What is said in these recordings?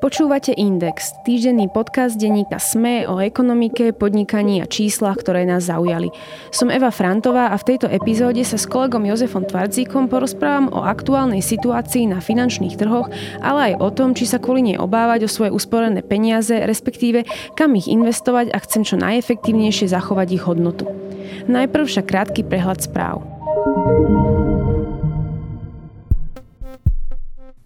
Počúvate Index, týždenný podcast denníka SME o ekonomike, podnikaní a číslach, ktoré nás zaujali. Som Eva Frantová a v tejto epizóde sa s kolegom Jozefom Tvardzíkom porozprávam o aktuálnej situácii na finančných trhoch, ale aj o tom, či sa kvôli nej obávať o svoje usporené peniaze, respektíve kam ich investovať a chcem čo najefektívnejšie zachovať ich hodnotu. Najprv však krátky prehľad správ.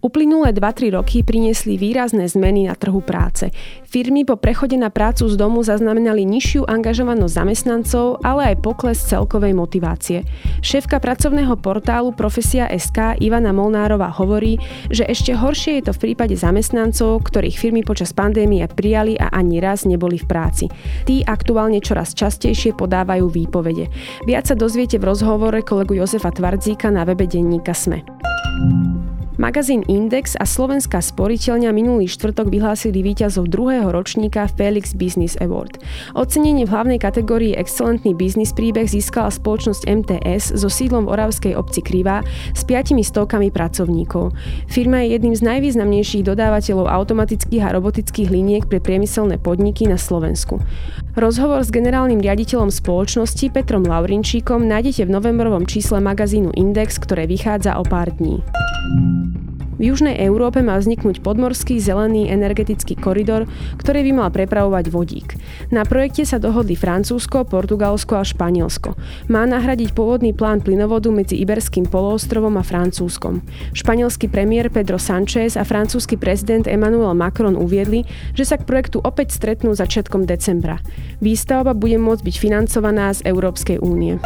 Uplynulé 2-3 roky priniesli výrazné zmeny na trhu práce. Firmy po prechode na prácu z domu zaznamenali nižšiu angažovanosť zamestnancov, ale aj pokles celkovej motivácie. Šéfka pracovného portálu Profesia SK Ivana Molnárová hovorí, že ešte horšie je to v prípade zamestnancov, ktorých firmy počas pandémie prijali a ani raz neboli v práci. Tí aktuálne čoraz častejšie podávajú výpovede. Viac sa dozviete v rozhovore kolegu Jozefa Tvardzíka na webe denníka SME. Magazín Index a Slovenská sporiteľňa minulý štvrtok vyhlásili víťazov druhého ročníka Felix Business Award. Ocenenie v hlavnej kategórii Excelentný biznis príbeh získala spoločnosť MTS so sídlom v oravskej obci Krivá s piatimi stovkami pracovníkov. Firma je jedným z najvýznamnejších dodávateľov automatických a robotických liniek pre priemyselné podniky na Slovensku. Rozhovor s generálnym riaditeľom spoločnosti Petrom Laurinčíkom nájdete v novembrovom čísle magazínu Index, ktoré vychádza o pár dní. V južnej Európe má vzniknúť podmorský zelený energetický koridor, ktorý by mal prepravovať vodík. Na projekte sa dohodli Francúzsko, Portugalsko a Španielsko. Má nahradiť pôvodný plán plynovodu medzi Iberským poloostrovom a Francúzskom. Španielský premiér Pedro Sánchez a francúzsky prezident Emmanuel Macron uviedli, že sa k projektu opäť stretnú začiatkom decembra. Výstavba bude môcť byť financovaná z Európskej únie.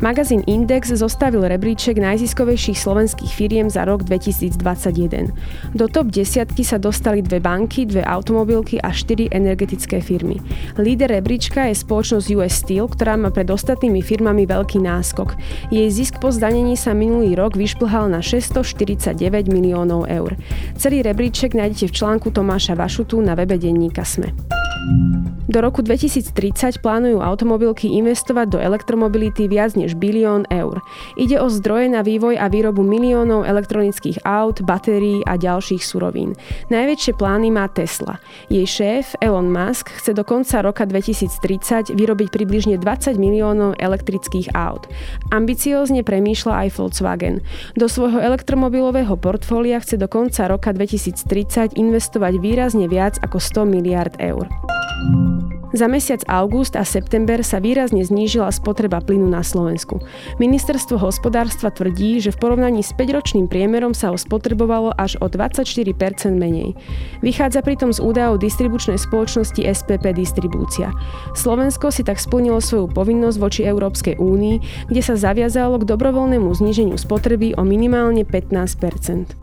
Magazín Index zostavil rebríček najziskovejších slovenských firiem za rok 2021. Do top desiatky sa dostali dve banky, dve automobilky a štyri energetické firmy. Líder rebríčka je spoločnosť US Steel, ktorá má pred ostatnými firmami veľký náskok. Jej zisk po zdanení sa minulý rok vyšplhal na 649 miliónov eur. Celý rebríček nájdete v článku Tomáša Vašutu na webe denníka SME. Do roku 2030 plánujú automobilky investovať do elektromobility viac než bilión eur. Ide o zdroje na vývoj a výrobu miliónov elektronických aut, batérií a ďalších surovín. Najväčšie plány má Tesla. Jej šéf Elon Musk chce do konca roka 2030 vyrobiť približne 20 miliónov elektrických aut. Ambiciózne premýšľa aj Volkswagen. Do svojho elektromobilového portfólia chce do konca roka 2030 investovať výrazne viac ako 100 miliard eur. Za mesiac august a september sa výrazne znížila spotreba plynu na Slovensku. Ministerstvo hospodárstva tvrdí, že v porovnaní s 5-ročným priemerom sa ho spotrebovalo až o 24% menej. Vychádza pritom z údajov distribučnej spoločnosti SPP Distribúcia. Slovensko si tak splnilo svoju povinnosť voči Európskej únii, kde sa zaviazalo k dobrovoľnému zníženiu spotreby o minimálne 15%.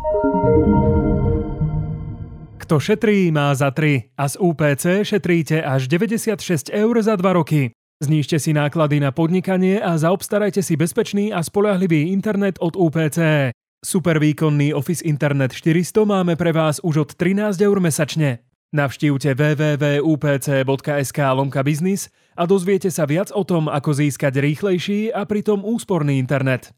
Kto šetrí, má za 3 a z UPC šetríte až 96 eur za 2 roky. Znížte si náklady na podnikanie a zaobstarajte si bezpečný a spolahlivý internet od UPC. Super výkonný Office Internet 400 máme pre vás už od 13 eur mesačne. Navštívte www.upc.sk lomka biznis a dozviete sa viac o tom, ako získať rýchlejší a pritom úsporný internet.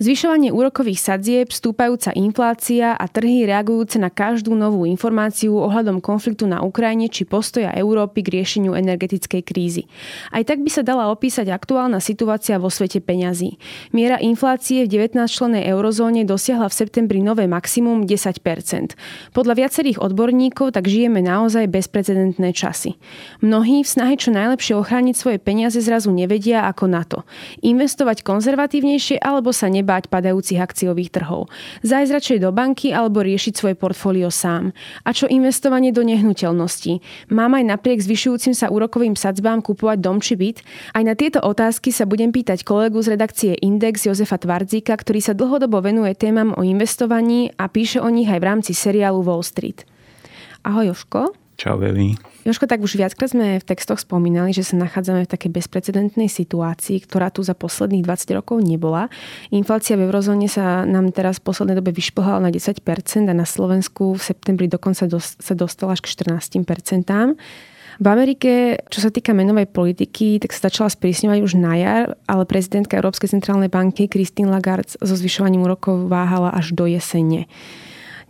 Zvyšovanie úrokových sadzieb, stúpajúca inflácia a trhy reagujúce na každú novú informáciu ohľadom konfliktu na Ukrajine či postoja Európy k riešeniu energetickej krízy. Aj tak by sa dala opísať aktuálna situácia vo svete peňazí. Miera inflácie v 19-členej eurozóne dosiahla v septembri nové maximum 10% Podľa viacerých odborníkov tak žijeme naozaj bezprecedentné časy. Mnohí v snahe čo najlepšie ochrániť svoje peniaze zrazu nevedia ako na to. Investovať konzervatívnejšie alebo sa nebáť báť padajúcich akciových trhov. Zájsť radšej do banky alebo riešiť svoje portfólio sám. A čo investovanie do nehnuteľností? Mám aj napriek zvyšujúcim sa úrokovým sadzbám kupovať dom či byt? Aj na tieto otázky sa budem pýtať kolegu z redakcie Index Jozefa Tvardzíka, ktorý sa dlhodobo venuje témam o investovaní a píše o nich aj v rámci seriálu Wall Street. Ahoj Joško. Čau, Evi. Joško, tak už viackrát sme v textoch spomínali, že sa nachádzame v takej bezprecedentnej situácii, ktorá tu za posledných 20 rokov nebola. Inflácia v eurozóne sa nám teraz v poslednej dobe vyšplhala na 10% a na Slovensku v septembri dokonca sa dostala až k 14%. V Amerike, čo sa týka menovej politiky, tak sa začala sprísňovať už na jar, ale prezidentka Európskej centrálnej banky Christine Lagarde so zvyšovaním úrokov váhala až do jesene.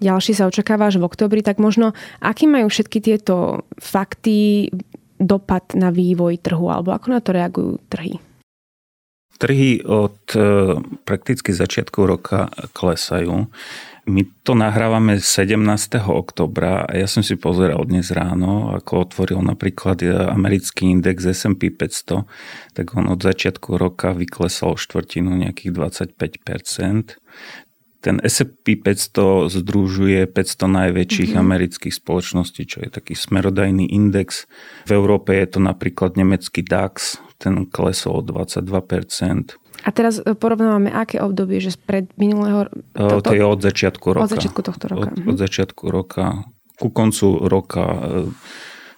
Ďalší sa očakáva až v oktobri, tak možno aký majú všetky tieto fakty dopad na vývoj trhu, alebo ako na to reagujú trhy? Trhy od e, prakticky začiatku roka klesajú. My to nahrávame 17. oktobra a ja som si pozeral dnes ráno, ako otvoril napríklad americký index S&P 500, tak on od začiatku roka vyklesal štvrtinu nejakých 25%. Ten S&P 500 združuje 500 najväčších mm-hmm. amerických spoločností, čo je taký smerodajný index. V Európe je to napríklad nemecký DAX, ten klesol o 22%. A teraz e, porovnávame aké obdobie, že pred minulého... Toto? To je od začiatku roka. Od začiatku tohto roka. Od, od začiatku roka. Ku koncu roka e,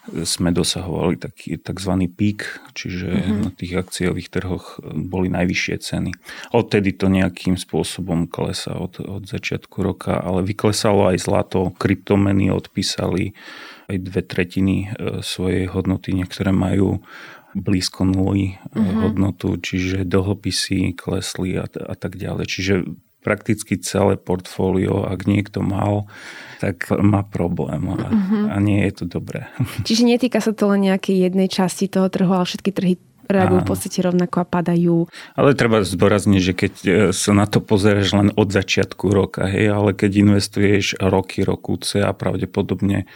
sme dosahovali taký tzv. pík, čiže uh-huh. na tých akciových trhoch boli najvyššie ceny. Odtedy to nejakým spôsobom klesa od, od začiatku roka, ale vyklesalo aj zlato, kryptomeny odpísali aj dve tretiny e, svojej hodnoty, niektoré majú blízko nuly uh-huh. hodnotu, čiže dlhopisy klesli a, a tak ďalej. Čiže prakticky celé portfólio, ak niekto mal, tak má problém a, uh-huh. a nie je to dobré. Čiže netýka sa to len nejakej jednej časti toho trhu, ale všetky trhy reagujú v podstate rovnako a padajú. Ale treba zdôrazniť, že keď e, sa na to pozeráš len od začiatku roka, hej, ale keď investuješ roky, rokúce a pravdepodobne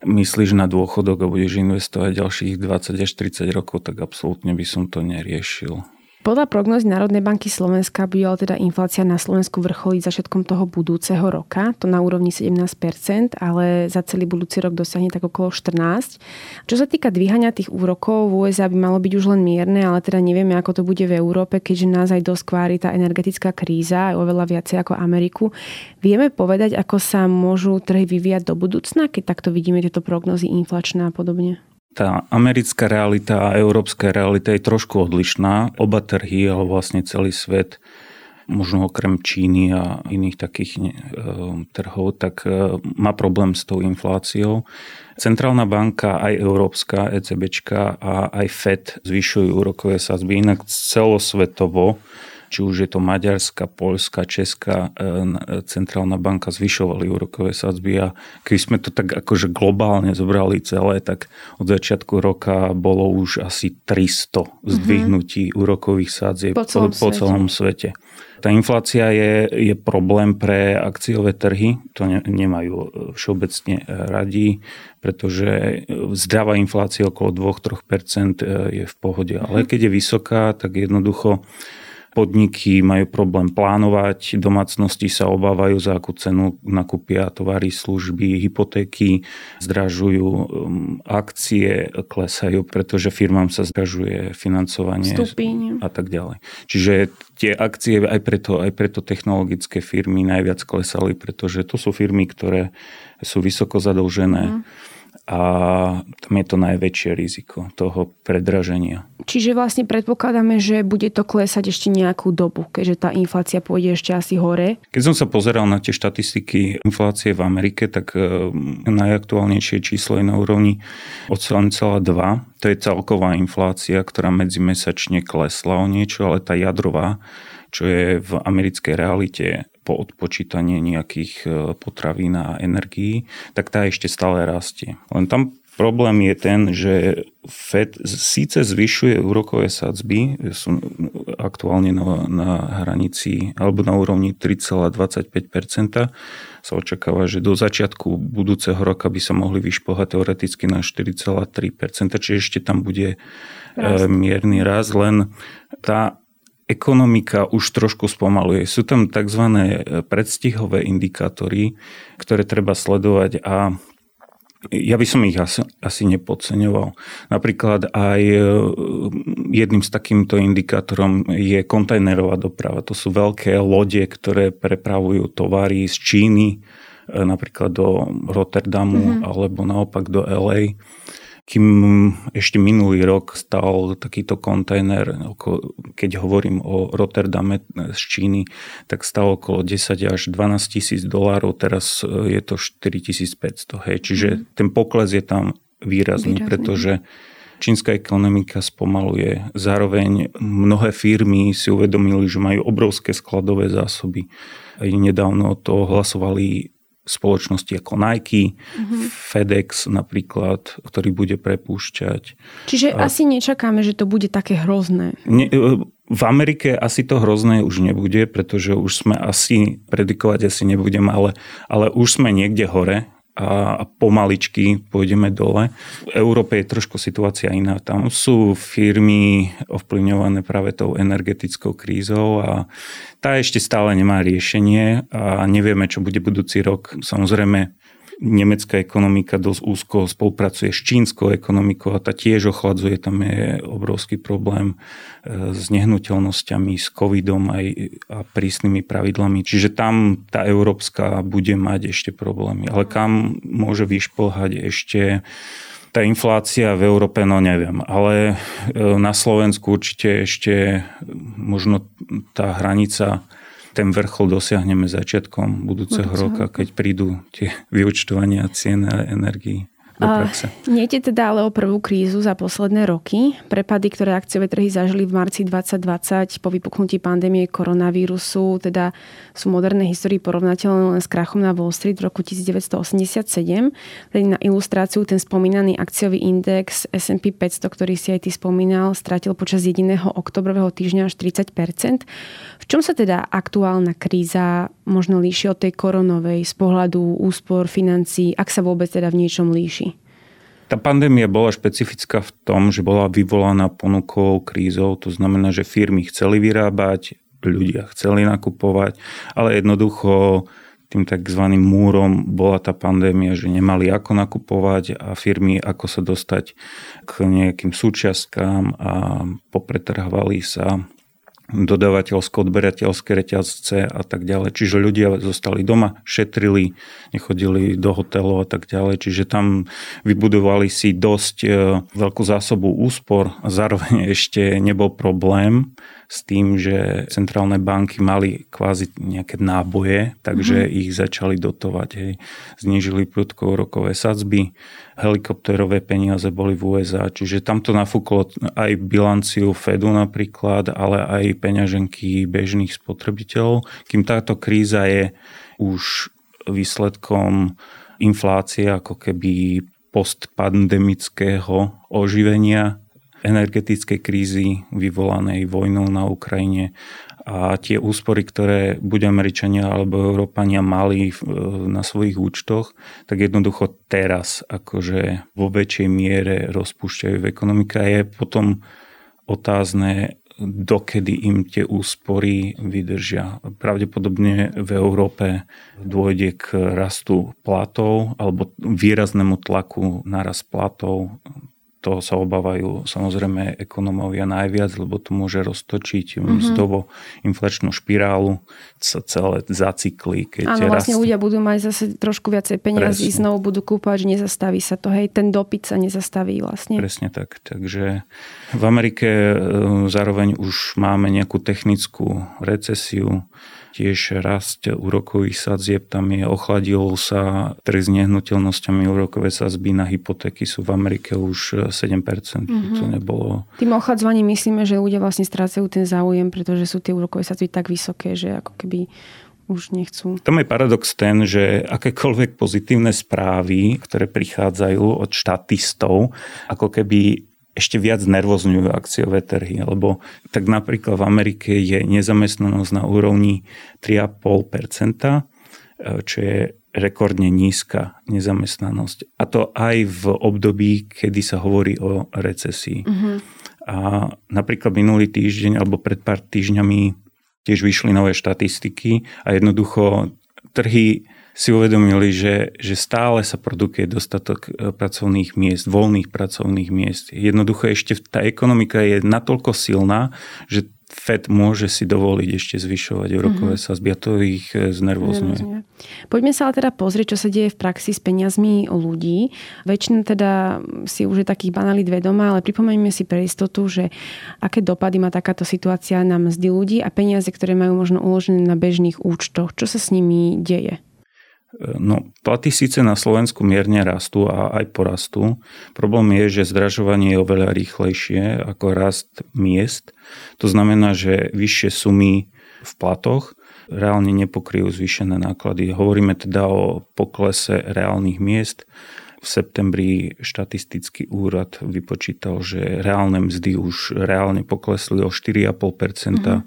myslíš na dôchodok a budeš investovať ďalších 20 až 30 rokov, tak absolútne by som to neriešil. Podľa prognoz Národnej banky Slovenska by ale teda inflácia na Slovensku vrcholiť začiatkom toho budúceho roka, to na úrovni 17%, ale za celý budúci rok dosiahne tak okolo 14%. Čo sa týka dvíhania tých úrokov, v USA by malo byť už len mierne, ale teda nevieme, ako to bude v Európe, keďže nás aj dosť kvári tá energetická kríza, aj oveľa viacej ako Ameriku. Vieme povedať, ako sa môžu trhy vyvíjať do budúcna, keď takto vidíme tieto prognozy inflačné a podobne? Tá americká realita a európska realita je trošku odlišná. Oba trhy, ale vlastne celý svet, možno okrem Číny a iných takých e, trhov, tak e, má problém s tou infláciou. Centrálna banka, aj európska, ECBčka a aj FED zvyšujú úrokové sazby. Inak celosvetovo či už je to Maďarská, Polská, Česká e, e, centrálna banka zvyšovali úrokové sadzby a keď sme to tak akože globálne zobrali celé, tak od začiatku roka bolo už asi 300 zdvihnutí mm-hmm. úrokových sadzieb po celom, po, po celom svete. Tá inflácia je, je problém pre akciové trhy, to ne, nemajú e, všeobecne radi, pretože zdravá inflácia okolo 2-3% je v pohode. Ale mhm. keď je vysoká, tak jednoducho Podniky majú problém plánovať, domácnosti sa obávajú, za akú cenu nakúpia tovary, služby, hypotéky, zdražujú um, akcie, klesajú, pretože firmám sa zdražuje financovanie Stupíň. a tak ďalej. Čiže tie akcie aj preto, aj preto technologické firmy najviac klesali, pretože to sú firmy, ktoré sú vysoko zadlžené. Mm a tam je to najväčšie riziko toho predraženia. Čiže vlastne predpokladáme, že bude to klesať ešte nejakú dobu, keďže tá inflácia pôjde ešte asi hore. Keď som sa pozeral na tie štatistiky inflácie v Amerike, tak e, najaktuálnejšie číslo je na úrovni 8,2. To je celková inflácia, ktorá medzimesačne klesla o niečo, ale tá jadrová čo je v americkej realite po odpočítanie nejakých e, potravín a energií, tak tá ešte stále rastie. Len tam problém je ten, že Fed síce zvyšuje úrokové sadzby, sú aktuálne na, na hranici alebo na úrovni 3,25%, sa očakáva, že do začiatku budúceho roka by sa mohli vyšpohať teoreticky na 4,3%, čiže ešte tam bude rast. E, mierny raz, len tá ekonomika už trošku spomaluje. Sú tam tzv. predstihové indikátory, ktoré treba sledovať a ja by som ich asi, asi nepodceňoval. Napríklad aj e, jedným z takýmto indikátorom je kontajnerová doprava. To sú veľké lode, ktoré prepravujú tovary z Číny e, napríklad do Rotterdamu mm-hmm. alebo naopak do LA kým ešte minulý rok stal takýto kontajner, keď hovorím o Rotterdame z Číny, tak stal okolo 10 až 12 tisíc dolárov, teraz je to 4500. Hej. Čiže mhm. ten pokles je tam výrazný, výrazný. pretože čínska ekonomika spomaluje. Zároveň mnohé firmy si uvedomili, že majú obrovské skladové zásoby. Nedávno to hlasovali spoločnosti ako Nike, mm-hmm. FedEx napríklad, ktorý bude prepúšťať. Čiže a... asi nečakáme, že to bude také hrozné. Ne, e, v Amerike asi to hrozné už nebude, pretože už sme asi, predikovať asi nebudem, ale, ale už sme niekde hore a pomaličky pôjdeme dole. V Európe je trošku situácia iná. Tam sú firmy ovplyvňované práve tou energetickou krízou a tá ešte stále nemá riešenie a nevieme, čo bude budúci rok. Samozrejme, nemecká ekonomika dosť úzko spolupracuje s čínskou ekonomikou a tá tiež ochladzuje. Tam je obrovský problém e, s nehnuteľnosťami, s covidom aj a prísnymi pravidlami. Čiže tam tá európska bude mať ešte problémy. Ale kam môže vyšplhať ešte tá inflácia v Európe, no neviem, ale e, na Slovensku určite ešte možno tá hranica ten vrchol dosiahneme začiatkom budúceho roka, keď prídu tie vyučtovania cien energií do praxe. Nejde teda ale o prvú krízu za posledné roky. Prepady, ktoré akciové trhy zažili v marci 2020 po vypuknutí pandémie koronavírusu, teda sú moderné histórii porovnateľné len s krachom na Wall Street v roku 1987. Tedy na ilustráciu ten spomínaný akciový index S&P 500, ktorý si aj ty spomínal, stratil počas jediného oktobrového týždňa až 30% V čom sa teda aktuálna kríza možno líši od tej koronovej z pohľadu úspor, financií, ak sa vôbec teda v niečom líši? Tá pandémia bola špecifická v tom, že bola vyvolaná ponukou krízou, to znamená, že firmy chceli vyrábať, ľudia chceli nakupovať, ale jednoducho tým tzv. múrom bola tá pandémia, že nemali ako nakupovať a firmy ako sa dostať k nejakým súčiastkám a popretrhovali sa dodávateľsko-odberateľské reťazce a tak ďalej. Čiže ľudia zostali doma, šetrili, nechodili do hotelov a tak ďalej. Čiže tam vybudovali si dosť e, veľkú zásobu úspor a zároveň ešte nebol problém s tým, že centrálne banky mali kvázi nejaké náboje, takže mm-hmm. ich začali dotovať. Hej. Znížili prudko rokové sadzby, helikopterové peniaze boli v USA, čiže tam to nafúklo aj bilanciu Fedu napríklad, ale aj peňaženky bežných spotrebiteľov, kým táto kríza je už výsledkom inflácie ako keby postpandemického oživenia energetickej krízy vyvolanej vojnou na Ukrajine a tie úspory, ktoré buď Američania alebo Európania mali na svojich účtoch, tak jednoducho teraz akože vo väčšej miere rozpúšťajú v ekonomike je potom otázne, dokedy im tie úspory vydržia. Pravdepodobne v Európe dôjde k rastu platov alebo výraznému tlaku na rast platov toho sa obávajú samozrejme ekonomovia najviac, lebo to môže roztočiť mm-hmm. mzdovo inflačnú špirálu, sa celé zacykli. Keď Áno, vlastne rast... ľudia budú mať zase trošku viacej peniazí, Presne. znovu budú kúpať, že nezastaví sa to, hej, ten dopyt sa nezastaví vlastne. Presne tak, takže v Amerike e, zároveň už máme nejakú technickú recesiu, tiež rast úrokových sadzieb, tam je, ochladil sa trh s nehnuteľnosťami, úrokové sadzby na hypotéky sú v Amerike už 7%. Mm-hmm. To nebolo... Tým ochladzovaním myslíme, že ľudia vlastne strácajú ten záujem, pretože sú tie úrokové sadzby tak vysoké, že ako keby už nechcú. Tam je paradox ten, že akékoľvek pozitívne správy, ktoré prichádzajú od štatistov, ako keby ešte viac nervozňujú akciové trhy, lebo tak napríklad v Amerike je nezamestnanosť na úrovni 3,5%, čo je rekordne nízka nezamestnanosť. A to aj v období, kedy sa hovorí o recesii. Uh-huh. A napríklad minulý týždeň alebo pred pár týždňami tiež vyšli nové štatistiky a jednoducho trhy si uvedomili, že, že stále sa produkuje dostatok e, pracovných miest, voľných pracovných miest. Jednoducho ešte tá ekonomika je natoľko silná, že Fed môže si dovoliť ešte zvyšovať úrokové mm-hmm. sazby a to ich e, znervozňuje. Poďme sa ale teda pozrieť, čo sa deje v praxi s peniazmi ľudí. Väčšina teda si už je takých banálí doma, ale pripomeňme si pre istotu, že aké dopady má takáto situácia na mzdy ľudí a peniaze, ktoré majú možno uložené na bežných účtoch. Čo sa s nimi deje? No, platy síce na Slovensku mierne rastú a aj porastú. Problém je, že zdražovanie je oveľa rýchlejšie ako rast miest. To znamená, že vyššie sumy v platoch reálne nepokryjú zvýšené náklady. Hovoríme teda o poklese reálnych miest. V septembri štatistický úrad vypočítal, že reálne mzdy už reálne poklesli o 4,5%. Mm-hmm.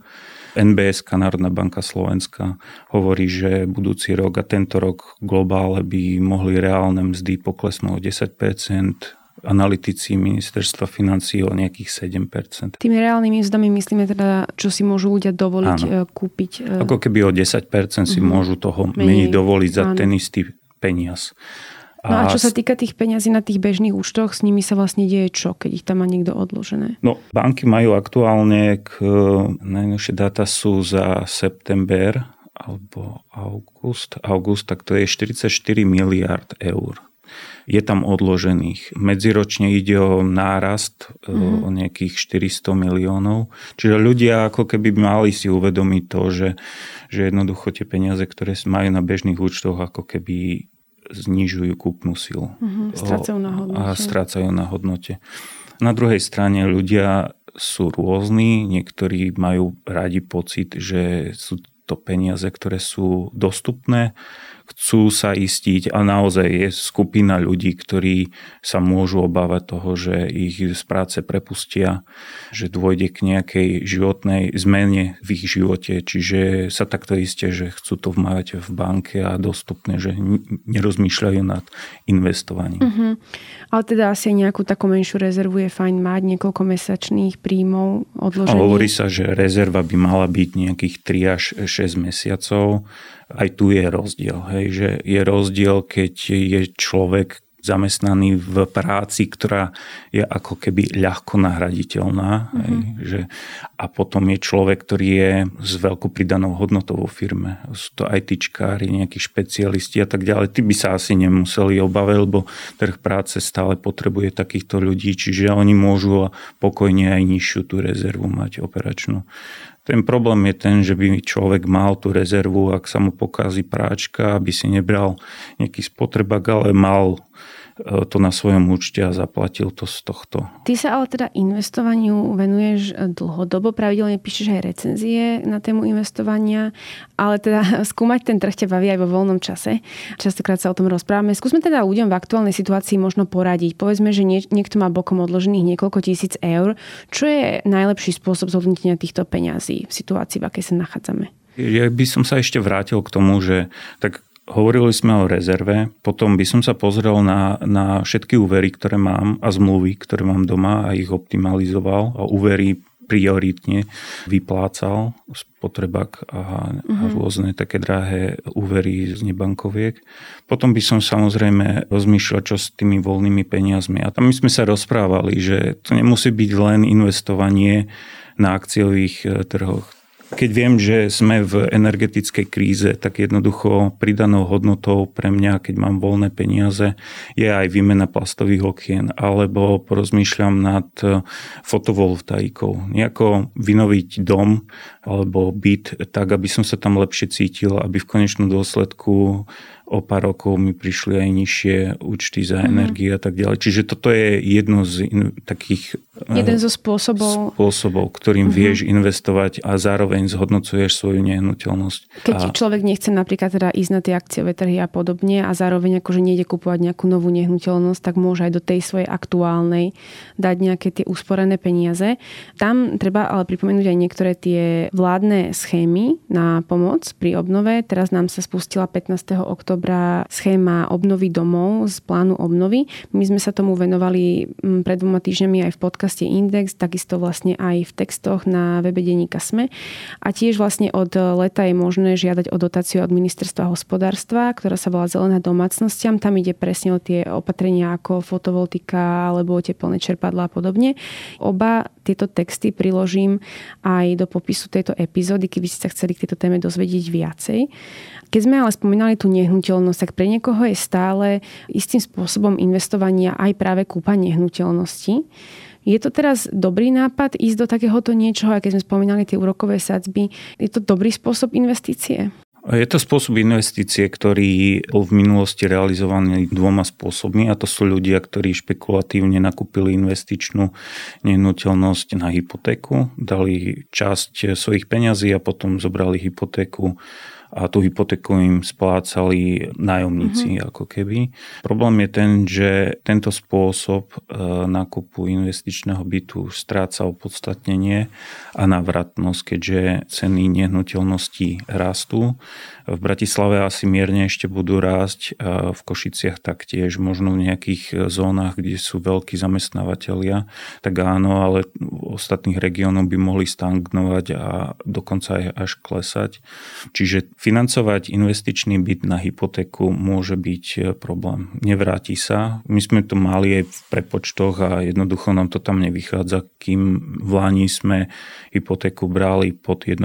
NBS, Národná banka Slovenska, hovorí, že budúci rok a tento rok globále by mohli reálne mzdy poklesnúť o 10% analytici ministerstva financí o nejakých 7%. Tými reálnymi mzdami myslíme teda, čo si môžu ľudia dovoliť Áno. E, kúpiť. E, Ako keby o 10% si uh-huh. môžu toho menej, menej dovoliť za Áno. ten istý peniaz. No a čo sa týka tých peňazí na tých bežných účtoch, s nimi sa vlastne deje čo, keď ich tam má niekto odložené? No, banky majú aktuálne, k, najnovšie dáta sú za september alebo august, august, tak to je 44 miliard eur je tam odložených. Medziročne ide o nárast mm-hmm. o nejakých 400 miliónov. Čiže ľudia ako keby mali si uvedomiť to, že, že jednoducho tie peniaze, ktoré majú na bežných účtoch, ako keby znižujú kúpnu silu. Mm-hmm, strácajú na hodnote. A strácajú na hodnote. Na druhej strane ľudia sú rôzni, niektorí majú radi pocit, že sú to peniaze, ktoré sú dostupné chcú sa istiť a naozaj je skupina ľudí, ktorí sa môžu obávať toho, že ich z práce prepustia, že dôjde k nejakej životnej zmene v ich živote. Čiže sa takto isté, že chcú to mať v banke a dostupné, že nerozmýšľajú nad investovaním. Uh-huh. Ale teda asi nejakú takú menšiu rezervu je fajn mať, niekoľko mesačných príjmov odložených. A hovorí sa, že rezerva by mala byť nejakých 3 až 6 mesiacov aj tu je rozdiel. Hej, že je rozdiel, keď je človek zamestnaný v práci, ktorá je ako keby ľahko nahraditeľná. Mm-hmm. Hej, že, a potom je človek, ktorý je s veľkou pridanou hodnotou vo firme. Sú to ITčkári, nejakí špecialisti a tak ďalej. Ty by sa asi nemuseli obaviť, lebo trh práce stále potrebuje takýchto ľudí, čiže oni môžu pokojne aj nižšiu tú rezervu mať operačnú. Ten problém je ten, že by človek mal tú rezervu, ak sa mu pokazí práčka, aby si nebral nejaký spotrebak, ale mal to na svojom účte a zaplatil to z tohto. Ty sa ale teda investovaniu venuješ dlhodobo, pravidelne píšeš aj recenzie na tému investovania, ale teda skúmať ten trh ťa baví aj vo voľnom čase. Častokrát sa o tom rozprávame. Skúsme teda ľuďom v aktuálnej situácii možno poradiť. Povedzme, že niekto má bokom odložených niekoľko tisíc eur. Čo je najlepší spôsob zhodnotenia týchto peňazí v situácii, v akej sa nachádzame? Ja by som sa ešte vrátil k tomu, že tak Hovorili sme o rezerve, potom by som sa pozrel na, na všetky úvery, ktoré mám a zmluvy, ktoré mám doma a ich optimalizoval a úvery prioritne vyplácal spotrebak a, uh-huh. a mhm. rôzne také drahé úvery z nebankoviek. Potom by som samozrejme rozmýšľal, čo s tými voľnými peniazmi. A tam my sme sa rozprávali, že to nemusí byť len investovanie na akciových eh, trhoch keď viem, že sme v energetickej kríze, tak jednoducho pridanou hodnotou pre mňa, keď mám voľné peniaze, je aj výmena plastových okien, alebo porozmýšľam nad eh, fotovoltaikou. Nejako vynoviť dom alebo byt tak, aby som sa tam lepšie cítil, aby v konečnom dôsledku o pár rokov mi prišli aj nižšie účty za mm. energie a tak ďalej. Čiže toto je jedno z in, takých Jeden zo spôsobov, spôsobov ktorým mm-hmm. vieš investovať a zároveň zhodnocuješ svoju nehnuteľnosť. Keď a... človek nechce napríklad teda ísť na tie akciové trhy a podobne a zároveň akože nejde kupovať nejakú novú nehnuteľnosť, tak môže aj do tej svojej aktuálnej dať nejaké tie usporené peniaze. Tam treba ale pripomenúť aj niektoré tie vládne schémy na pomoc pri obnove. Teraz nám sa spustila 15. oktobra oktobra schéma obnovy domov z plánu obnovy. My sme sa tomu venovali mm, pred dvoma týždňami aj v podcaste Index, takisto vlastne aj v textoch na webe denníka SME. A tiež vlastne od leta je možné žiadať o dotáciu od ministerstva hospodárstva, ktorá sa volá Zelená domácnostiam. Tam ide presne o tie opatrenia ako fotovoltika alebo teplné čerpadla a podobne. Oba tieto texty priložím aj do popisu tejto epizódy, keby ste sa chceli k tejto téme dozvedieť viacej. Keď sme ale spomínali tú nehnuteľnosť, tak pre niekoho je stále istým spôsobom investovania aj práve kúpa nehnuteľnosti. Je to teraz dobrý nápad ísť do takéhoto niečoho, keď sme spomínali tie úrokové sadzby, je to dobrý spôsob investície? Je to spôsob investície, ktorý bol v minulosti realizovaný dvoma spôsobmi a to sú ľudia, ktorí špekulatívne nakúpili investičnú nehnuteľnosť na hypotéku, dali časť svojich peňazí a potom zobrali hypotéku a tú hypotéku im splácali nájomníci mm-hmm. ako keby. Problém je ten, že tento spôsob e, nákupu investičného bytu stráca opodstatnenie a návratnosť, keďže ceny nehnuteľností rastú. V Bratislave asi mierne ešte budú rásť, v Košiciach taktiež, možno v nejakých zónach, kde sú veľkí zamestnávateľia, tak áno, ale v ostatných regiónoch by mohli stagnovať a dokonca aj až klesať. Čiže financovať investičný byt na hypotéku môže byť e, problém. Nevráti sa. My sme to mali aj v prepočtoch a jednoducho nám to tam nevychádza, kým v Lani sme hypotéku brali pod 1%,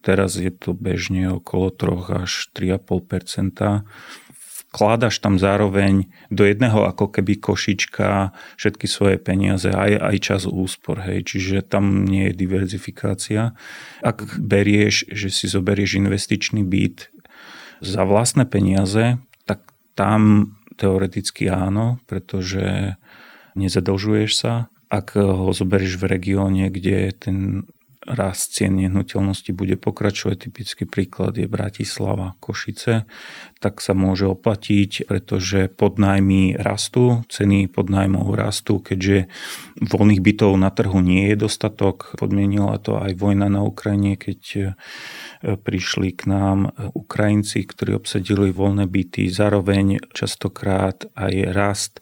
teraz je to bežne okolo 3 až 3,5% vkladaš tam zároveň do jedného ako keby košička všetky svoje peniaze, aj, aj čas úspor, hej, čiže tam nie je diverzifikácia. Ak berieš, že si zoberieš investičný byt za vlastné peniaze, tak tam teoreticky áno, pretože nezadlžuješ sa. Ak ho zoberieš v regióne, kde ten rast cien nehnuteľnosti bude pokračovať. Typický príklad je Bratislava, Košice. Tak sa môže oplatiť, pretože podnajmy rastú, ceny podnajmov rastú, keďže voľných bytov na trhu nie je dostatok. Podmienila to aj vojna na Ukrajine, keď e, prišli k nám Ukrajinci, ktorí obsadili voľné byty. Zároveň častokrát aj rast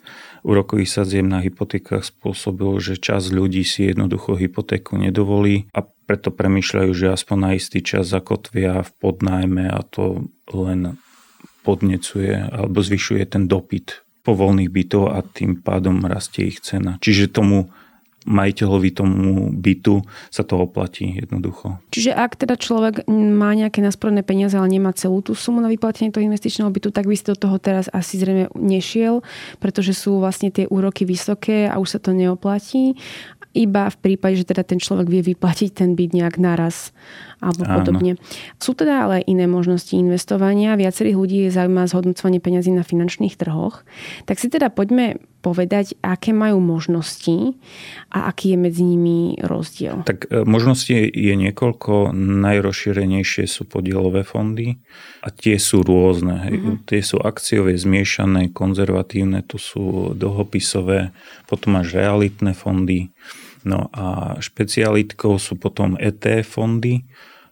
úrokových sadzieb na hypotékach spôsobil, že čas ľudí si jednoducho hypotéku nedovolí a preto premýšľajú, že aspoň na istý čas zakotvia v podnájme a to len podnecuje alebo zvyšuje ten dopyt po voľných bytov a tým pádom rastie ich cena. Čiže tomu majiteľovi tomu bytu sa to oplatí jednoducho. Čiže ak teda človek má nejaké nasporené peniaze, ale nemá celú tú sumu na vyplatenie toho investičného bytu, tak by si do toho teraz asi zrejme nešiel, pretože sú vlastne tie úroky vysoké a už sa to neoplatí iba v prípade, že teda ten človek vie vyplatiť ten byt nejak naraz alebo Áno. podobne. Sú teda ale iné možnosti investovania. Viacerých ľudí je zaujímavé zhodnocovanie peňazí na finančných trhoch. Tak si teda poďme povedať, aké majú možnosti a aký je medzi nimi rozdiel. Tak e, možnosti je niekoľko. Najrozšírenejšie sú podielové fondy a tie sú rôzne. Mm-hmm. Tie sú akciové, zmiešané, konzervatívne, to sú dlhopisové, potom až realitné fondy. No a špecialitkou sú potom ET fondy,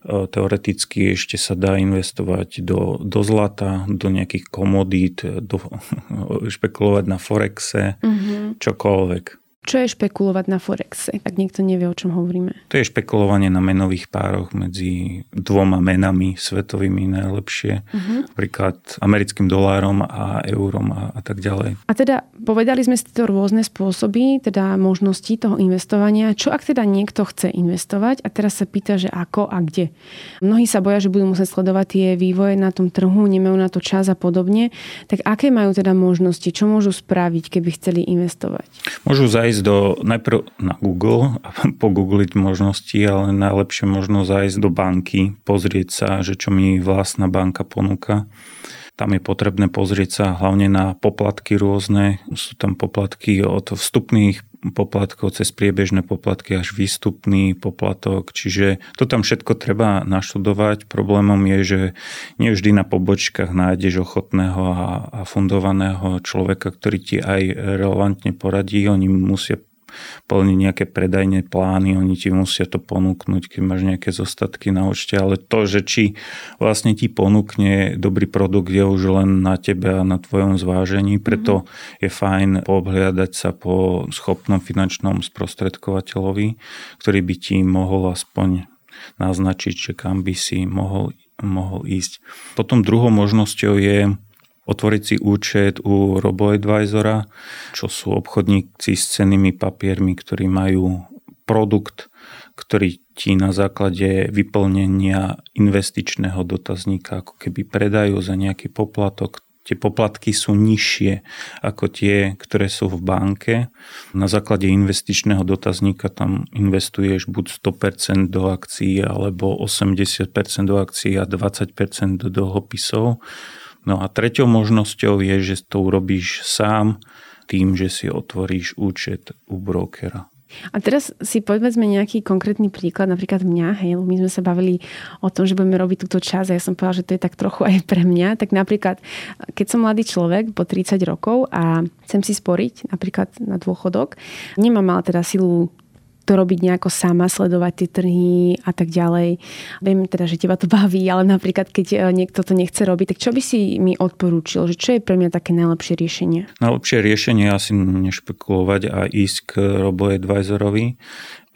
E, teoreticky ešte sa dá investovať do, do zlata, do nejakých komodít, do, špekulovať na Forexe, mm-hmm. čokoľvek. Čo je špekulovať na Forexe, ak niekto nevie, o čom hovoríme? To je špekulovanie na menových pároch medzi dvoma menami svetovými najlepšie. Uh-huh. Napríklad americkým dolárom a eurom a, a tak ďalej. A teda povedali sme si to rôzne spôsoby, teda možnosti toho investovania. Čo ak teda niekto chce investovať a teraz sa pýta, že ako a kde? Mnohí sa boja, že budú musieť sledovať tie vývoje na tom trhu, nemajú na to čas a podobne. Tak aké majú teda možnosti? Čo môžu spraviť, keby chceli investovať? Môžu zajsť ísť do, najprv na Google a pogoogliť možnosti, ale najlepšie možno zájsť do banky, pozrieť sa, že čo mi vlastná banka ponúka. Tam je potrebné pozrieť sa hlavne na poplatky rôzne. Sú tam poplatky od vstupných poplatkov cez priebežné poplatky až výstupný poplatok. Čiže to tam všetko treba naštudovať. Problémom je, že nevždy na pobočkách nájdeš ochotného a fundovaného človeka, ktorý ti aj relevantne poradí. Oni musia plniť nejaké predajné plány, oni ti musia to ponúknuť, keď máš nejaké zostatky na účte, ale to, že či vlastne ti ponúkne dobrý produkt je už len na tebe a na tvojom zvážení, preto mm-hmm. je fajn poobhliadať sa po schopnom finančnom sprostredkovateľovi, ktorý by ti mohol aspoň naznačiť, že kam by si mohol, mohol ísť. Potom druhou možnosťou je otvoriť si účet u RoboAdvisora, čo sú obchodníci s cenými papiermi, ktorí majú produkt, ktorý ti na základe vyplnenia investičného dotazníka ako keby predajú za nejaký poplatok. tie poplatky sú nižšie ako tie, ktoré sú v banke. Na základe investičného dotazníka tam investuješ buď 100% do akcií alebo 80% do akcií a 20% do dlhopisov. No a treťou možnosťou je, že to urobíš sám tým, že si otvoríš účet u brokera. A teraz si povedzme nejaký konkrétny príklad, napríklad mňa, hej, my sme sa bavili o tom, že budeme robiť túto čas a ja som povedala, že to je tak trochu aj pre mňa. Tak napríklad, keď som mladý človek po 30 rokov a chcem si sporiť napríklad na dôchodok, nemám ale teda silu to robiť nejako sama, sledovať tie trhy a tak ďalej. Viem teda, že teba to baví, ale napríklad, keď e, niekto to nechce robiť, tak čo by si mi odporúčil? Že čo je pre mňa také najlepšie riešenie? Najlepšie riešenie je asi nešpekulovať a ísť k robo-advisorovi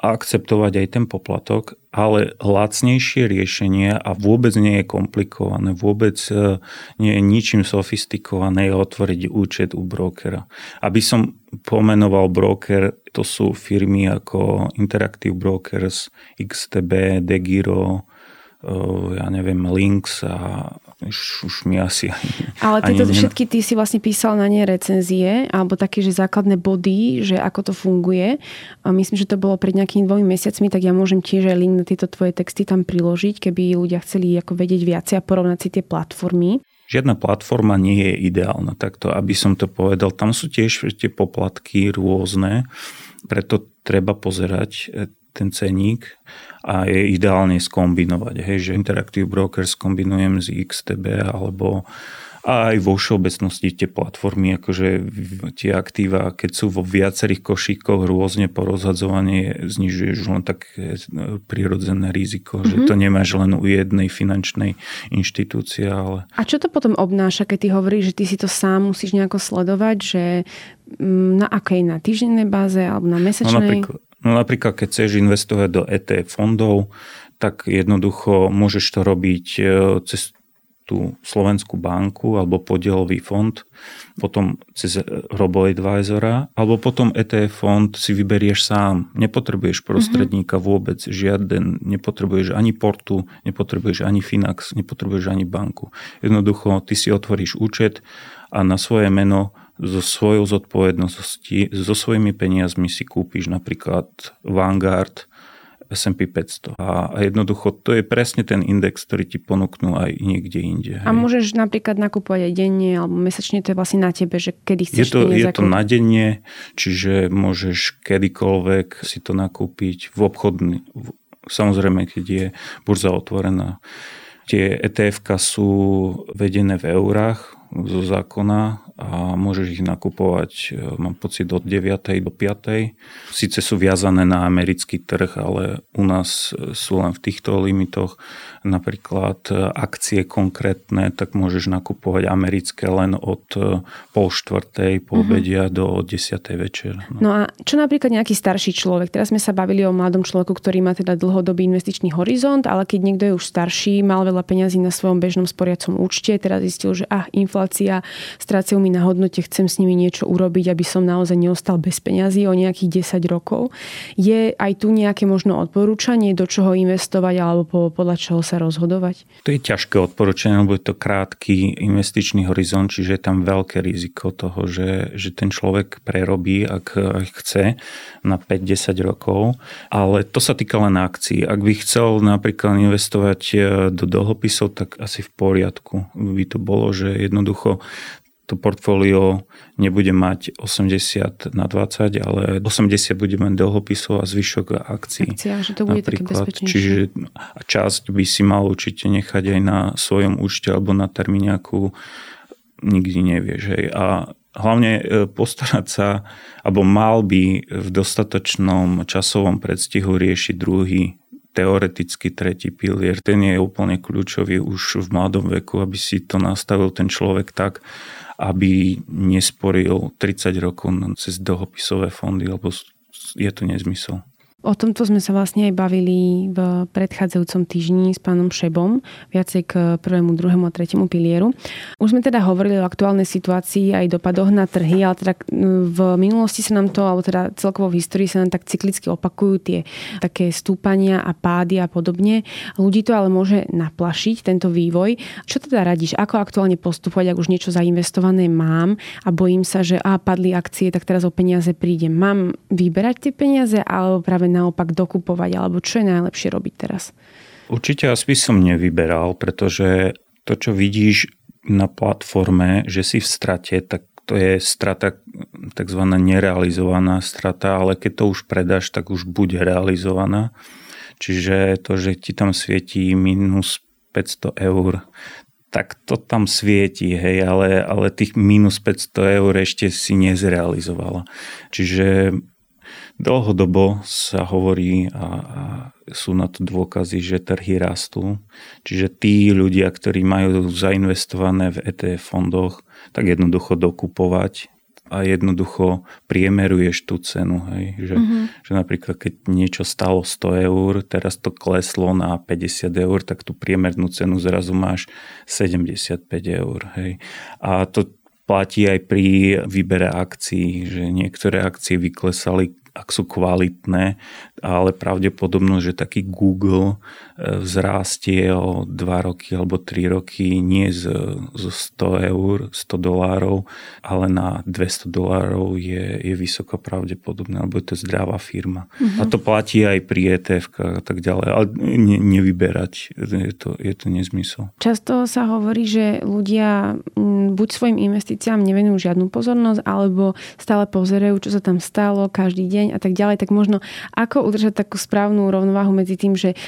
a akceptovať aj ten poplatok, ale lacnejšie riešenie a vôbec nie je komplikované, vôbec e, nie je ničím sofistikované je otvoriť účet u brokera. Aby som pomenoval broker, to sú firmy ako Interactive Brokers, XTB, Degiro, ja neviem, Links a už, už mi asi Ale tieto ani všetky ty si vlastne písal na ne recenzie, alebo také, že základné body, že ako to funguje. A myslím, že to bolo pred nejakými dvomi mesiacmi, tak ja môžem tiež aj link na tieto tvoje texty tam priložiť, keby ľudia chceli ako vedieť viacej a porovnať si tie platformy. Žiadna platforma nie je ideálna, takto aby som to povedal. Tam sú tiež tie poplatky rôzne, preto treba pozerať ten ceník a je ideálne skombinovať. Hej, že Interactive Brokers kombinujem z XTB alebo a aj vo všeobecnosti tie platformy, akože tie aktíva, keď sú vo viacerých košíkoch rôzne porozhadzovanie, znižuješ len tak prirodzené riziko, mm-hmm. že mhm. to nemáš len u jednej finančnej inštitúcie. Ale... A čo to potom obnáša, keď ty hovoríš, že ty si to sám musíš nejako sledovať, že mm, na akej, na týždennej báze alebo na mesačnej? No napríklad, No napríklad, keď chceš investovať do ETF fondov, tak jednoducho môžeš to robiť e, cez tú Slovenskú banku alebo podielový fond, potom cez robo-advisora, alebo potom ETF fond si vyberieš sám. Nepotrebuješ prostredníka mm-hmm. vôbec, žiaden, nepotrebuješ ani portu, nepotrebuješ ani Finax, nepotrebuješ ani banku. Jednoducho, ty si otvoríš účet a na svoje meno so svojou zodpovednosti, so svojimi peniazmi si kúpiš napríklad Vanguard, S&P 500. A jednoducho to je presne ten index, ktorý ti ponúknú aj niekde inde. Hej. A môžeš napríklad nakupovať aj denne alebo mesačne, to je vlastne na tebe, že kedy chceš je to, je to na denne, čiže môžeš kedykoľvek si to nakúpiť v obchodný, samozrejme, keď je burza otvorená. Tie ETF sú vedené v eurách zo zákona a môžeš ich nakupovať, e, mám pocit, od 9. do 5. Sice sú viazané na americký trh, ale u nás e, sú len v týchto limitoch. Napríklad e, akcie konkrétne, tak môžeš nakupovať americké len od pol štvrtej po mm-hmm. do 10. večer. No. no a čo napríklad nejaký starší človek? Teraz sme sa bavili o mladom človeku, ktorý má teda dlhodobý investičný horizont, ale keď niekto je už starší, mal veľa peňazí na svojom bežnom sporiacom účte, teraz zistil, že ah, inflácia strácajú mi na hodnote, chcem s nimi niečo urobiť, aby som naozaj neostal bez peňazí o nejakých 10 rokov. Je aj tu nejaké možno odporúčanie, do čoho investovať alebo podľa čoho sa rozhodovať? To je ťažké odporúčanie, lebo je to krátky investičný horizont, čiže je tam veľké riziko toho, že, že ten človek prerobí, ak, chce, na 5-10 rokov. Ale to sa týka len akcií. Ak by chcel napríklad investovať e, do dlhopisov, tak asi v poriadku by to bolo, že jednoducho to portfólio nebude mať 80 na 20, ale 80 bude mať dlhopisov a zvyšok akcií. Akcia, že to bude napríklad. také Čiže časť by si mal určite nechať aj na svojom účte alebo na termíňaku. Nikdy nevieš. Hej. A hlavne e, postarať sa, alebo mal by v dostatočnom časovom predstihu riešiť druhý teoreticky tretí pilier, ten je úplne kľúčový už v mladom veku, aby si to nastavil ten človek tak, aby nesporil 30 rokov cez dlhopisové fondy, lebo je to nezmysel. O tomto sme sa vlastne aj bavili v predchádzajúcom týždni s pánom Šebom, viacej k prvému, druhému a tretiemu pilieru. Už sme teda hovorili o aktuálnej situácii aj dopadoch na trhy, ale teda v minulosti sa nám to, alebo teda celkovo v histórii sa nám tak cyklicky opakujú tie také stúpania a pády a podobne. Ľudí to ale môže naplašiť, tento vývoj. Čo teda radíš? Ako aktuálne postupovať, ak už niečo zainvestované mám a bojím sa, že a padli akcie, tak teraz o peniaze prídem. Mám vyberať tie peniaze alebo práve naopak dokupovať, alebo čo je najlepšie robiť teraz? Určite asi by som nevyberal, pretože to, čo vidíš na platforme, že si v strate, tak to je strata, tzv. nerealizovaná strata, ale keď to už predáš, tak už bude realizovaná. Čiže to, že ti tam svietí minus 500 eur, tak to tam svieti, hej, ale, ale tých minus 500 eur ešte si nezrealizovala. Čiže Dlhodobo sa hovorí a, a sú na to dôkazy, že trhy rastú. Čiže tí ľudia, ktorí majú zainvestované v ETF fondoch, tak jednoducho dokupovať a jednoducho priemeruješ tú cenu. Hej. Že, mm-hmm. že napríklad keď niečo stalo 100 eur, teraz to kleslo na 50 eur, tak tú priemernú cenu zrazu máš 75 eur. Hej. A to platí aj pri výbere akcií, že niektoré akcie vyklesali ak sú kvalitné, ale pravdepodobnosť, že taký Google e, vzrastie o 2 roky alebo 3 roky nie z, z 100 eur, 100 dolárov, ale na 200 dolárov je, je vysoko pravdepodobné, alebo je to zdravá firma. Uh-huh. A to platí aj pri ETF a tak ďalej, ale ne, nevyberať, je to, je to nezmysel. Často sa hovorí, že ľudia buď svojim investíciám nevenujú žiadnu pozornosť, alebo stále pozerajú, čo sa tam stalo každý deň a tak ďalej, tak možno ako udržať takú správnu rovnováhu medzi tým, že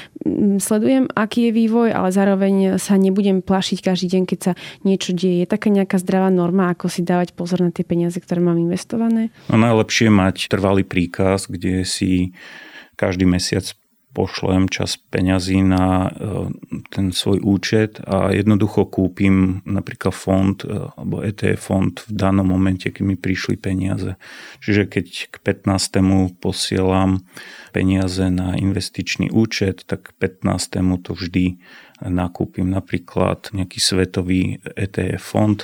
sledujem, aký je vývoj, ale zároveň sa nebudem plašiť každý deň, keď sa niečo deje. Je taká nejaká zdravá norma, ako si dávať pozor na tie peniaze, ktoré mám investované? No najlepšie mať trvalý príkaz, kde si každý mesiac pošlem čas peňazí na e, ten svoj účet a jednoducho kúpim napríklad fond e, alebo ETF fond v danom momente, keď mi prišli peniaze. Čiže keď k 15. posielam peniaze na investičný účet, tak k 15. to vždy nakúpim napríklad nejaký svetový ETF fond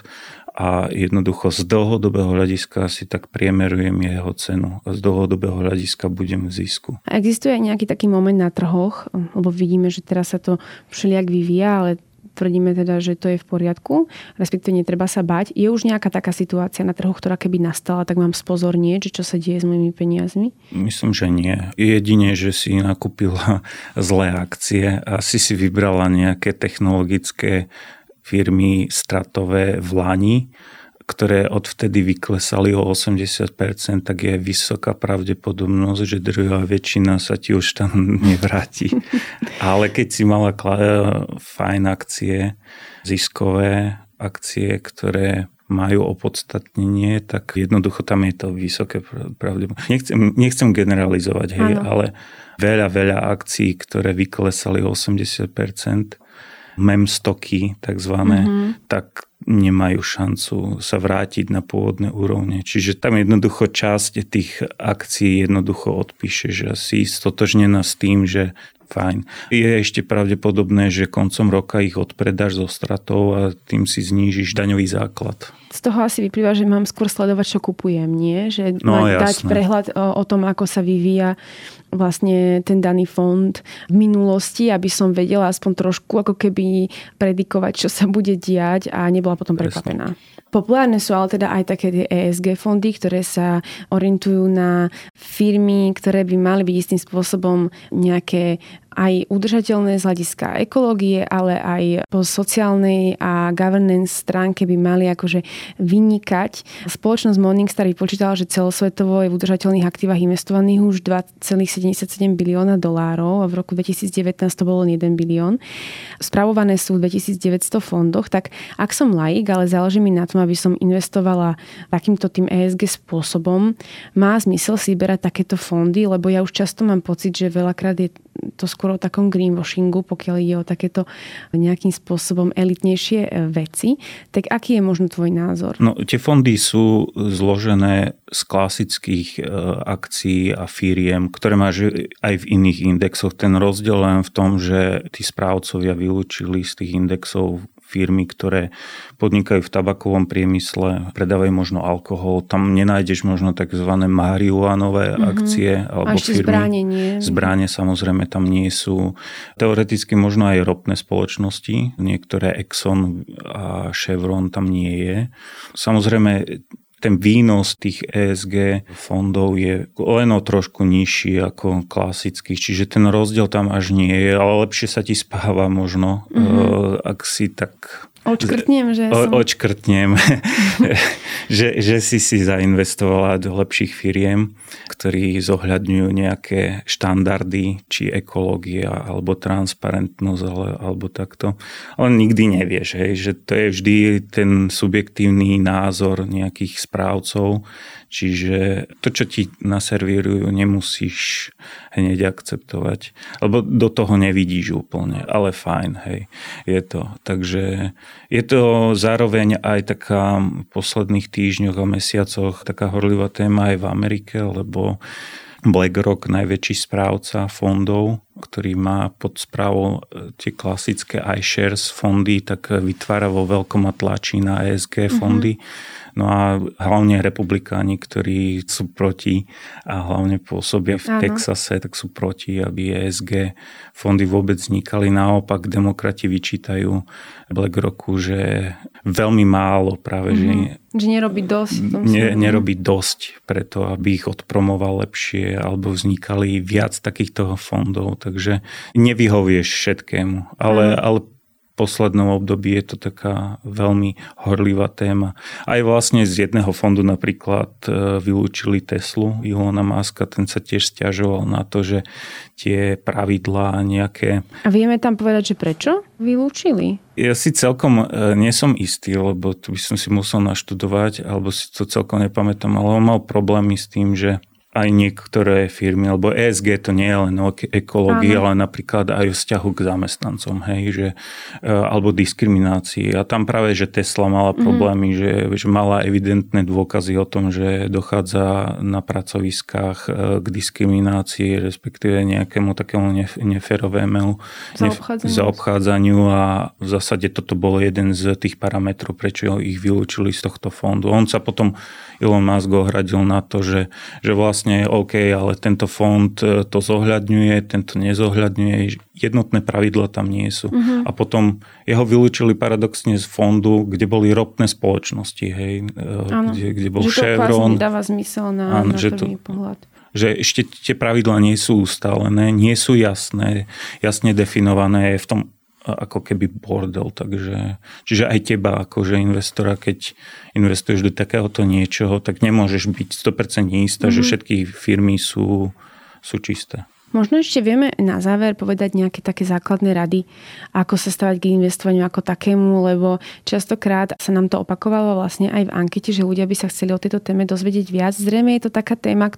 a jednoducho z dlhodobého hľadiska si tak priemerujem jeho cenu a z dlhodobého hľadiska budem v zisku. A existuje aj nejaký taký moment na trhoch, lebo vidíme, že teraz sa to všelijak vyvíja, ale tvrdíme teda, že to je v poriadku, respektíve netreba sa bať. Je už nejaká taká situácia na trhu, ktorá keby nastala, tak mám spozornieť, že čo sa deje s mojimi peniazmi? Myslím, že nie. Jedine, že si nakúpila zlé akcie a si si vybrala nejaké technologické firmy stratové v Lani, ktoré odvtedy vyklesali o 80%, tak je vysoká pravdepodobnosť, že druhá väčšina sa ti už tam nevráti. Ale keď si mala fajn akcie, ziskové akcie, ktoré majú opodstatnenie, tak jednoducho tam je to vysoké pravdepodobnosť. Nechcem, nechcem generalizovať, hej, ano. ale veľa, veľa akcií, ktoré vyklesali 80%, memstoky takzvané, mm-hmm. tak nemajú šancu sa vrátiť na pôvodné úrovne. Čiže tam jednoducho časť tých akcií jednoducho odpíše, že si stotožnená s tým, že fajn. Je ešte pravdepodobné, že koncom roka ich odpredáš zo stratou a tým si znížiš daňový základ. Z toho asi vyplýva, že mám skôr sledovať, čo kupujem, nie? Že no, dať prehľad o, o tom, ako sa vyvíja vlastne ten daný fond v minulosti, aby som vedela aspoň trošku ako keby predikovať, čo sa bude diať a nebola potom prekvapená. Populárne sú ale teda aj také tie ESG fondy, ktoré sa orientujú na firmy, ktoré by mali byť istým spôsobom nejaké aj udržateľné z hľadiska ekológie, ale aj po sociálnej a governance stránke by mali akože vynikať. Spoločnosť Morningstar vypočítala, že celosvetovo je v udržateľných aktívach investovaných už 2,77 bilióna dolárov a v roku 2019 to bolo 1 bilión. Spravované sú v 2900 fondoch, tak ak som laik, ale záleží mi na tom, aby som investovala takýmto tým ESG spôsobom, má zmysel si vyberať takéto fondy, lebo ja už často mám pocit, že veľakrát je to skôr o takom greenwashingu, pokiaľ ide o takéto nejakým spôsobom elitnejšie e, veci. Tak aký je možno tvoj názor? No, tie fondy sú zložené z klasických e, akcií a firiem, ktoré máš aj v iných indexoch. Ten rozdiel len v tom, že tí správcovia vylúčili z tých indexov firmy, ktoré podnikajú v tabakovom priemysle, predávajú možno alkohol, tam nenájdeš možno tzv. marihuanové mm-hmm. akcie alebo a firmy. Zbráne nie. Zbráne samozrejme tam nie sú. Teoreticky možno aj ropné spoločnosti, niektoré Exxon a Chevron tam nie je. Samozrejme ten výnos tých ESG fondov je len o trošku nižší ako klasických, čiže ten rozdiel tam až nie je, ale lepšie sa ti spáva možno, mm-hmm. ak si tak Očkrtnem, že som... O, očkrtnem, že, že si si zainvestovala do lepších firiem, ktorí zohľadňujú nejaké štandardy, či ekológia, alebo transparentnosť, ale, alebo takto. Ale nikdy nevieš, hej, že to je vždy ten subjektívny názor nejakých správcov, Čiže to, čo ti naservírujú, nemusíš hneď akceptovať. Lebo do toho nevidíš úplne, ale fajn, hej, je to. Takže je to zároveň aj taká v posledných týždňoch a mesiacoch taká horlivá téma aj v Amerike, lebo BlackRock, najväčší správca fondov, ktorý má pod správou e, tie klasické iShares fondy, tak vytvára vo veľkom a tlačí na ESG fondy. Mm-hmm No a hlavne republikáni, ktorí sú proti a hlavne pôsobia v ano. Texase, tak sú proti, aby ESG fondy vôbec vznikali. Naopak demokrati vyčítajú BlackRocku, že veľmi málo práve, mm-hmm. že, že nerobí dosť. Ne, nerobí dosť preto, aby ich odpromoval lepšie alebo vznikali viac takýchto fondov. Takže nevyhovieš všetkému. Ale, ale poslednom období je to taká veľmi horlivá téma. Aj vlastne z jedného fondu napríklad e, vylúčili Teslu, Ilona Maska, ten sa tiež stiažoval na to, že tie pravidlá nejaké... A vieme tam povedať, že prečo vylúčili? Ja si celkom e, nie som istý, lebo to by som si musel naštudovať, alebo si to celkom nepamätám, ale on mal problémy s tým, že aj niektoré firmy, lebo ESG to nie je len o ekológii, ale napríklad aj o vzťahu k zamestnancom, hej, že, e, alebo diskriminácii. A tam práve, že Tesla mala mhm. problémy, mm. že, že mala evidentné dôkazy o tom, že dochádza na pracoviskách e, k diskriminácii, respektíve nejakému takému neferovému zaobchádzaniu a v zásade toto bol jeden z tých parametrov, prečo ich vylúčili z tohto fondu. On sa potom Elon Musk ohradil na to, že, že vlastne OK, ale tento fond e, to zohľadňuje, tento nezohľadňuje, jednotné pravidla tam nie sú. Uh-huh. A potom jeho vylúčili paradoxne z fondu, kde boli ropné spoločnosti, hej, e, kde, kde bol že Chevron. to dáva zmysel na, ano, na že to, pohľad že ešte tie pravidlá nie sú ustálené, nie sú jasné, jasne definované v tom ako keby bordel. Takže, čiže aj teba akože investora, keď investuješ do takéhoto niečoho, tak nemôžeš byť 100% istá, mm-hmm. že mhm. všetky firmy sú, sú čisté. Možno ešte vieme na záver povedať nejaké také základné rady, ako sa stavať k investovaniu ako takému, lebo častokrát sa nám to opakovalo vlastne aj v ankete, že ľudia by sa chceli o tejto téme dozvedieť viac. Zrejme je to taká téma,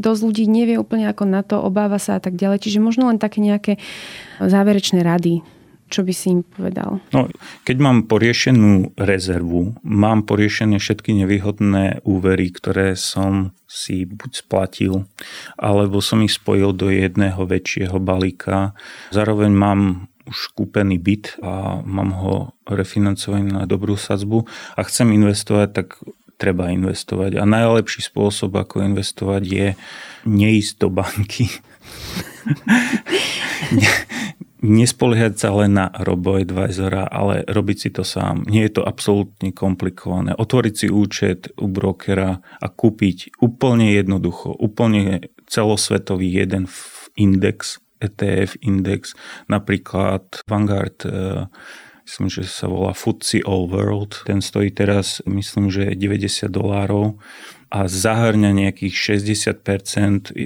dosť ľudí nevie úplne ako na to, obáva sa a tak ďalej. Čiže možno len také nejaké záverečné rady čo by si im povedal? No, keď mám poriešenú rezervu, mám poriešené všetky nevýhodné úvery, ktoré som si buď splatil, alebo som ich spojil do jedného väčšieho balíka. Zároveň mám už kúpený byt a mám ho refinancovaný na dobrú sadzbu a chcem investovať, tak treba investovať. A najlepší spôsob, ako investovať, je neísť do banky. nespoliehať sa len na robo-advisora, ale robiť si to sám. Nie je to absolútne komplikované. Otvoriť si účet u brokera a kúpiť úplne jednoducho, úplne celosvetový jeden index, ETF index, napríklad Vanguard eh, myslím, že sa volá FTSE All World. Ten stojí teraz, myslím, že 90 dolárov a zahrňa nejakých 60%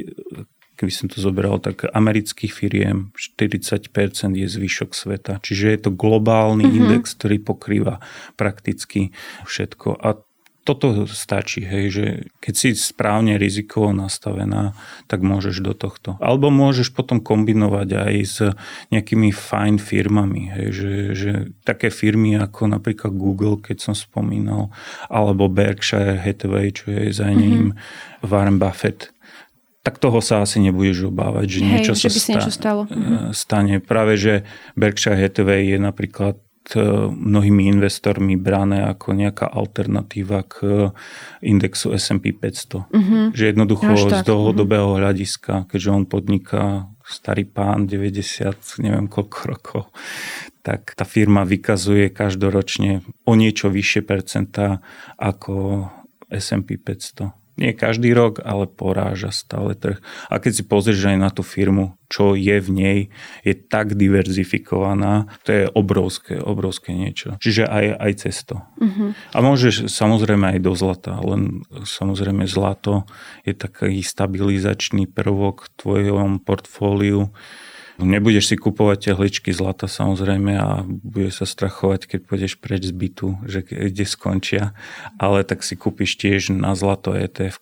keby som to zobral, tak amerických firiem 40% je zvyšok sveta. Čiže je to globálny mm-hmm. index, ktorý pokrýva prakticky všetko. A toto stačí, hej, že keď si správne rizikovo nastavená, tak môžeš do tohto. Alebo môžeš potom kombinovať aj s nejakými fajn firmami, hej, že, že také firmy ako napríklad Google, keď som spomínal, alebo Berkshire Hathaway, čo je za ním mm-hmm. Warren Buffett, tak toho sa asi nebudeš obávať, že Hej, niečo že sa by sa niečo stalo. Mhm. stane. Práve, že Berkshire Hathaway je napríklad E, mnohými investormi brané ako nejaká alternatíva k indexu S&P 500. Uh-huh. Že jednoducho z dlhodobého uh-huh. hľadiska, keďže on podniká starý pán, 90, neviem koľko rokov, tak tá firma vykazuje každoročne o niečo vyššie percentá ako S&P 500 nie každý rok, ale poráža stále trh. A keď si pozrieš aj na tú firmu, čo je v nej, je tak diverzifikovaná, to je obrovské, obrovské niečo. Čiže aj, aj cesto. Uh-huh. A môžeš samozrejme aj do zlata, len samozrejme zlato je taký stabilizačný prvok v tvojom portfóliu, Nebudeš si kupovať tehličky zlata samozrejme a bude sa strachovať, keď pôjdeš preč z bytu, že kde skončia, ale tak si kúpiš tiež na zlato etf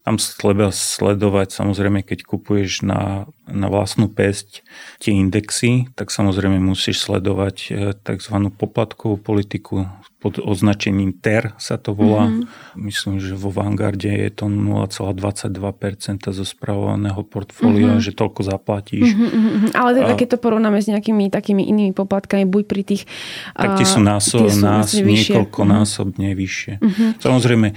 tam treba sledovať, samozrejme, keď kupuješ na, na vlastnú pesť tie indexy, tak samozrejme musíš sledovať e, tzv. poplatkovú politiku pod označením TER sa to volá. Mm-hmm. Myslím, že vo Vanguarde je to 0,22% zo spravovaného portfólia, mm-hmm. že toľko zaplatíš. Mm-hmm. Ale teda, keď to porovnáme s nejakými takými inými poplatkami, buď pri tých... Tak tie sú, násob, tie sú nás, niekoľkonásobne mm-hmm. vyššie. Mm-hmm. Samozrejme,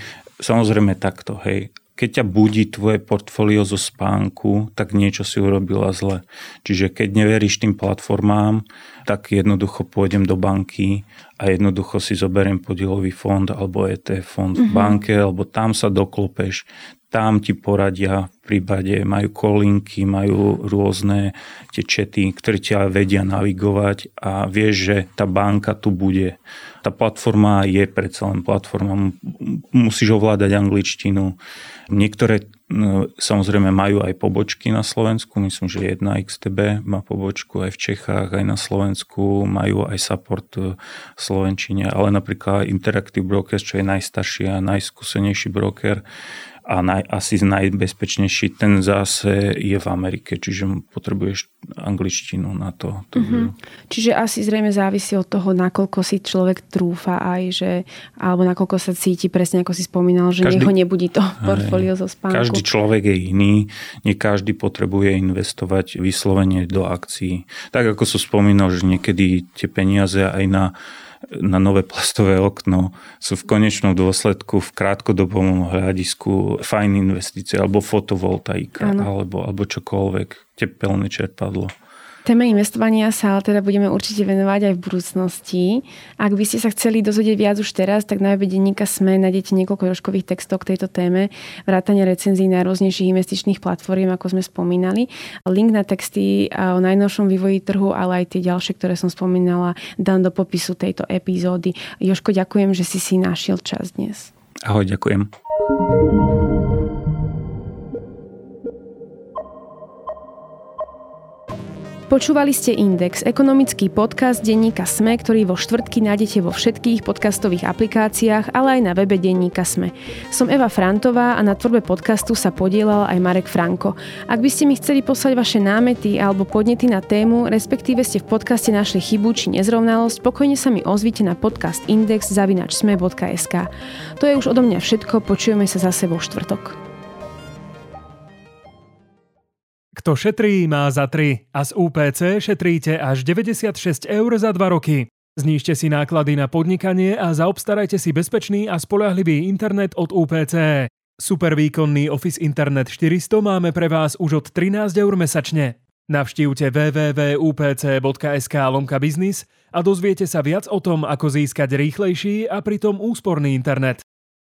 samozrejme takto, hej keď ťa budí tvoje portfólio zo spánku, tak niečo si urobila zle. Čiže keď neveríš tým platformám, tak jednoducho pôjdem do banky a jednoducho si zoberiem podielový fond alebo ETF fond mm-hmm. v mhm. banke, alebo tam sa doklopeš, tam ti poradia v prípade, majú kolinky, majú rôzne tie čety, ktoré ťa vedia navigovať a vieš, že tá banka tu bude. Tá platforma je predsa len platforma, musíš ovládať angličtinu, Niektoré samozrejme majú aj pobočky na Slovensku, myslím, že jedna XTB má pobočku aj v Čechách, aj na Slovensku, majú aj support v Slovenčine, ale napríklad Interactive Brokers, čo je najstarší a najskúsenejší broker, a naj, asi najbezpečnejší, ten zase je v Amerike, čiže potrebuješ angličtinu na to. Mm-hmm. Čiže asi zrejme závisí od toho, nakoľko si človek trúfa aj, že, alebo nakoľko sa cíti, presne ako si spomínal, že každý, neho nebudí to portfólio zo spánku. Každý človek je iný, nie každý potrebuje investovať vyslovene do akcií. Tak ako som spomínal, že niekedy tie peniaze aj na na nové plastové okno sú v konečnom dôsledku v krátkodobom hľadisku fajn investície alebo fotovoltaika alebo, alebo čokoľvek, tepelné čerpadlo. Téme investovania sa ale teda budeme určite venovať aj v budúcnosti. Ak by ste sa chceli dozvedieť viac už teraz, tak na webe denníka SME nájdete niekoľko rožkových textov k tejto téme, vrátane recenzií najrôznejších investičných platform, ako sme spomínali. Link na texty o najnovšom vývoji trhu, ale aj tie ďalšie, ktoré som spomínala, dám do popisu tejto epizódy. Joško, ďakujem, že si si našiel čas dnes. Ahoj, ďakujem. Počúvali ste Index, ekonomický podcast denníka SME, ktorý vo štvrtky nájdete vo všetkých podcastových aplikáciách, ale aj na webe denníka SME. Som Eva Frantová a na tvorbe podcastu sa podielal aj Marek Franko. Ak by ste mi chceli poslať vaše námety alebo podnety na tému, respektíve ste v podcaste našli chybu či nezrovnalosť, pokojne sa mi ozvite na podcast index.sme.sk. To je už odo mňa všetko, počujeme sa zase vo štvrtok. Kto šetrí, má za 3 a z UPC šetríte až 96 eur za 2 roky. Znížte si náklady na podnikanie a zaobstarajte si bezpečný a spolahlivý internet od UPC. Super výkonný Office Internet 400 máme pre vás už od 13 eur mesačne. Navštívte www.upc.sk lomka biznis a dozviete sa viac o tom, ako získať rýchlejší a pritom úsporný internet.